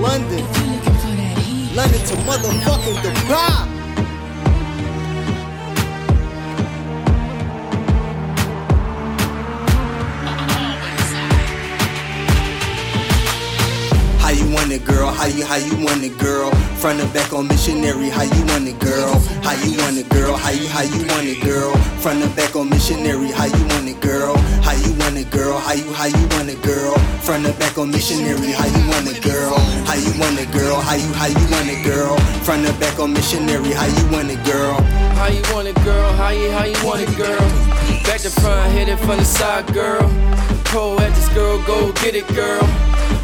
London. London to motherfucking Dubai. Want it, girl? How you how you want it, girl? Front and back on missionary. How you want it, girl? How you want it, girl? How you how you want it, girl? Front and back on missionary. How you want it, girl? How you want it, girl? How you how you want it, girl? Front and back on missionary. How you want it, girl? How you want it, girl? How you how you want it, girl? Front and back on missionary. How you want it, girl? How you want it, girl? How you, how you want it, girl? Back to front, hit it from the side, girl. Pull at this girl, go get it, girl.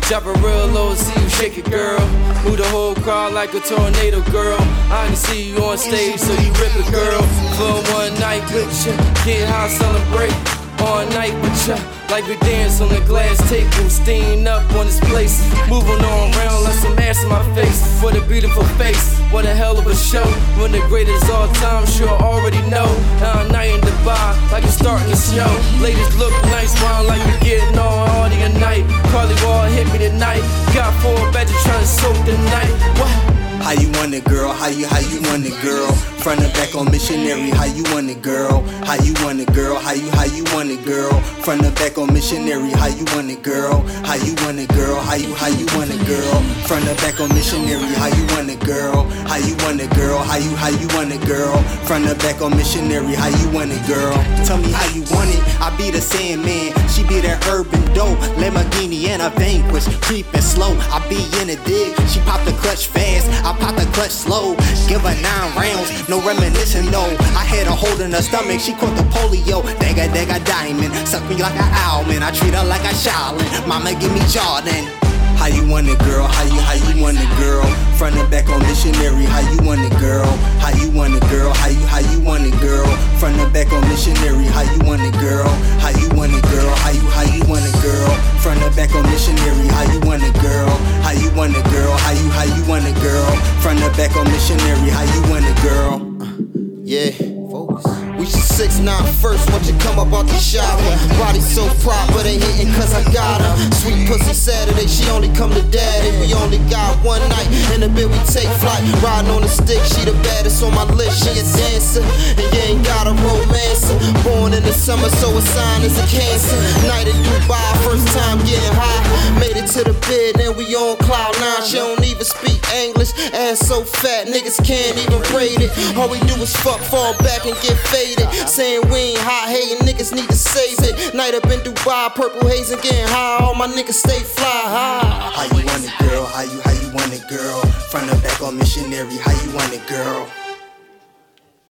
Drop it real low, see you shake it, girl. Move the whole crowd like a tornado, girl. I can see you on stage, so you rip it, girl. For one night with ya, get high, celebrate. All night with ya, like we dance on the glass table, steaming up on this place. Moving on around like some ass in my face. What a beautiful face, what a hell of a show. One of the greatest all time, sure already know. Now night in Dubai, like it's starting to snow. Ladies look nice, smile like we getting on want it, girl? How you how you want it, girl? Front and back on missionary. How you want it, girl? How you want it, girl? How you how you want it, girl? Front and back on missionary. How you want it, girl? How you want it, girl? How you how you want it, girl? Front and back on missionary. How you want it, girl? How you want it, girl? How you how you want it, girl? Front and back on missionary. How you want it, girl? Tell me how you want it. I be the Sandman. She be that urban dope. Lamborghini and a vanquish. Creeping slow. I be in a dig. She pop the clutch fast. I pop the slow. Give her nine rounds. No reminiscing, no. I had a hold in her stomach. She caught the polio. Dagger, dagger, diamond. Suck me like an owl, man. I treat her like a Shaolin. Mama, give me Jordan. How you want it, girl? How you how you want it, girl? Front and back on missionary. How you want it, girl? How you want it, girl? How you how you want it, girl? Front and back on missionary. How you want it, girl? Missionary. How you want it, girl? Yeah, Phocus. We should six nine first once you come up out the shower. Body so proper, they hitting cause I got her. Sweet pussy Saturday, she only come to daddy. We only got one night, in the bed we take flight. Riding on the stick, she the baddest on my list. She a dancer, and you ain't got a romance. Born in the summer, so a sign is a cancer. Night in Dubai, first So fat, niggas can't even rate it. All we do is fuck, fall back, and get faded. Saying we ain't hot, hating niggas need to save it. Night up in Dubai, purple haze and getting high. All my niggas stay fly high. How you want it, girl? How you how you want it, girl? Front and back on missionary. How you want it, girl?